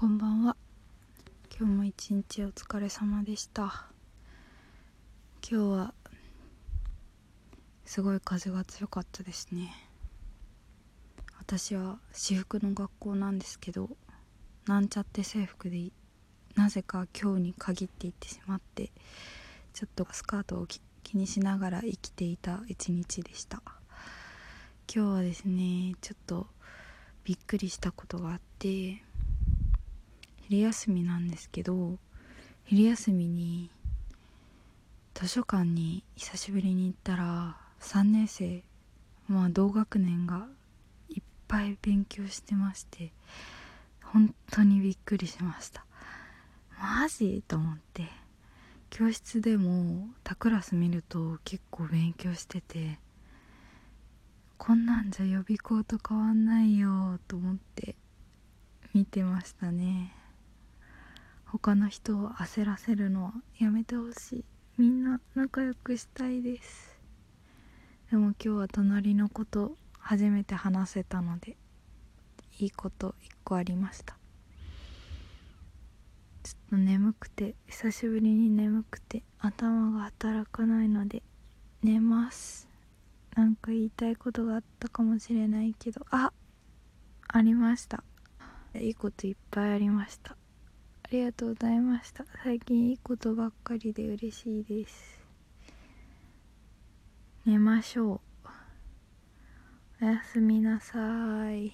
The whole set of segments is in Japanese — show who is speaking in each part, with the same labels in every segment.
Speaker 1: こんばんは。今日も一日お疲れ様でした。今日はすごい風が強かったですね。私は私服の学校なんですけどなんちゃって制服でなぜか今日に限って行ってしまってちょっとスカートを気にしながら生きていた一日でした。今日はですねちょっとびっくりしたことがあって昼休みなんですけど昼休みに図書館に久しぶりに行ったら3年生まあ同学年がいっぱい勉強してまして本当にびっくりしました。マジ？と思って。教室でも他クラス見ると結構勉強しててこんなんじゃ予備校と変わんないよと思って見てましたね。他の人を焦らせるのはやめてほしい。みんな仲良くしたいです。でも今日は隣の子と初めて話せたのでいいこと1個ありました。ちょっと眠くて久しぶりに眠くて頭が働かないので寝ます。なんか言いたいことがあったかもしれないけどあありました。いいこといっぱいありました。りがとうございました。最近いいことばっかりで嬉しいです。寝ましょう。おやすみなさい。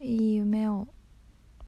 Speaker 1: いい夢を。